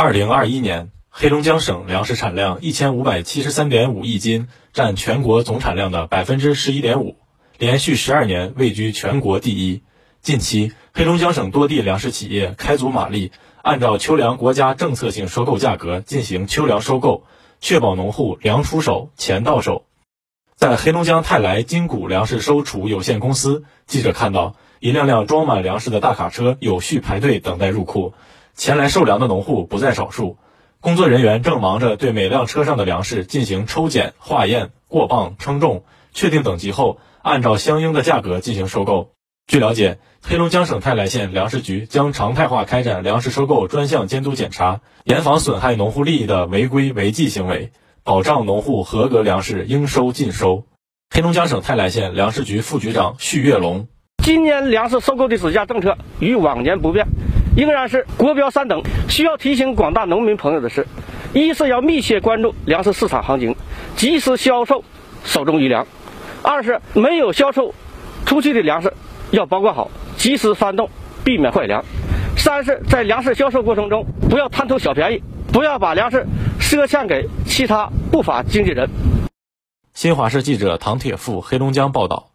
二零二一年，黑龙江省粮食产量一千五百七十三点五亿斤，占全国总产量的百分之十一点五，连续十二年位居全国第一。近期，黑龙江省多地粮食企业开足马力，按照秋粮国家政策性收购价格进行秋粮收购，确保农户粮出手、钱到手。在黑龙江泰来金谷粮食收储有限公司，记者看到一辆辆装满粮食的大卡车有序排队等待入库，前来售粮的农户不在少数。工作人员正忙着对每辆车上的粮食进行抽检、化验、过磅、称重，确定等级后，按照相应的价格进行收购。据了解，黑龙江省泰来县粮食局将常态化开展粮食收购专项监督检查，严防损害农户利益的违规违纪行为，保障农户合格粮食应收尽收。黑龙江省泰来县粮食局副局长徐跃龙：今年粮食收购的指价政策与往年不变，仍然是国标三等。需要提醒广大农民朋友的是，一是要密切关注粮食市场行情，及时销售手中余粮；二是没有销售出去的粮食。要保管好，及时翻动，避免坏粮。三是，在粮食销售过程中，不要贪图小便宜，不要把粮食赊欠给其他不法经纪人。新华社记者唐铁富黑龙江报道。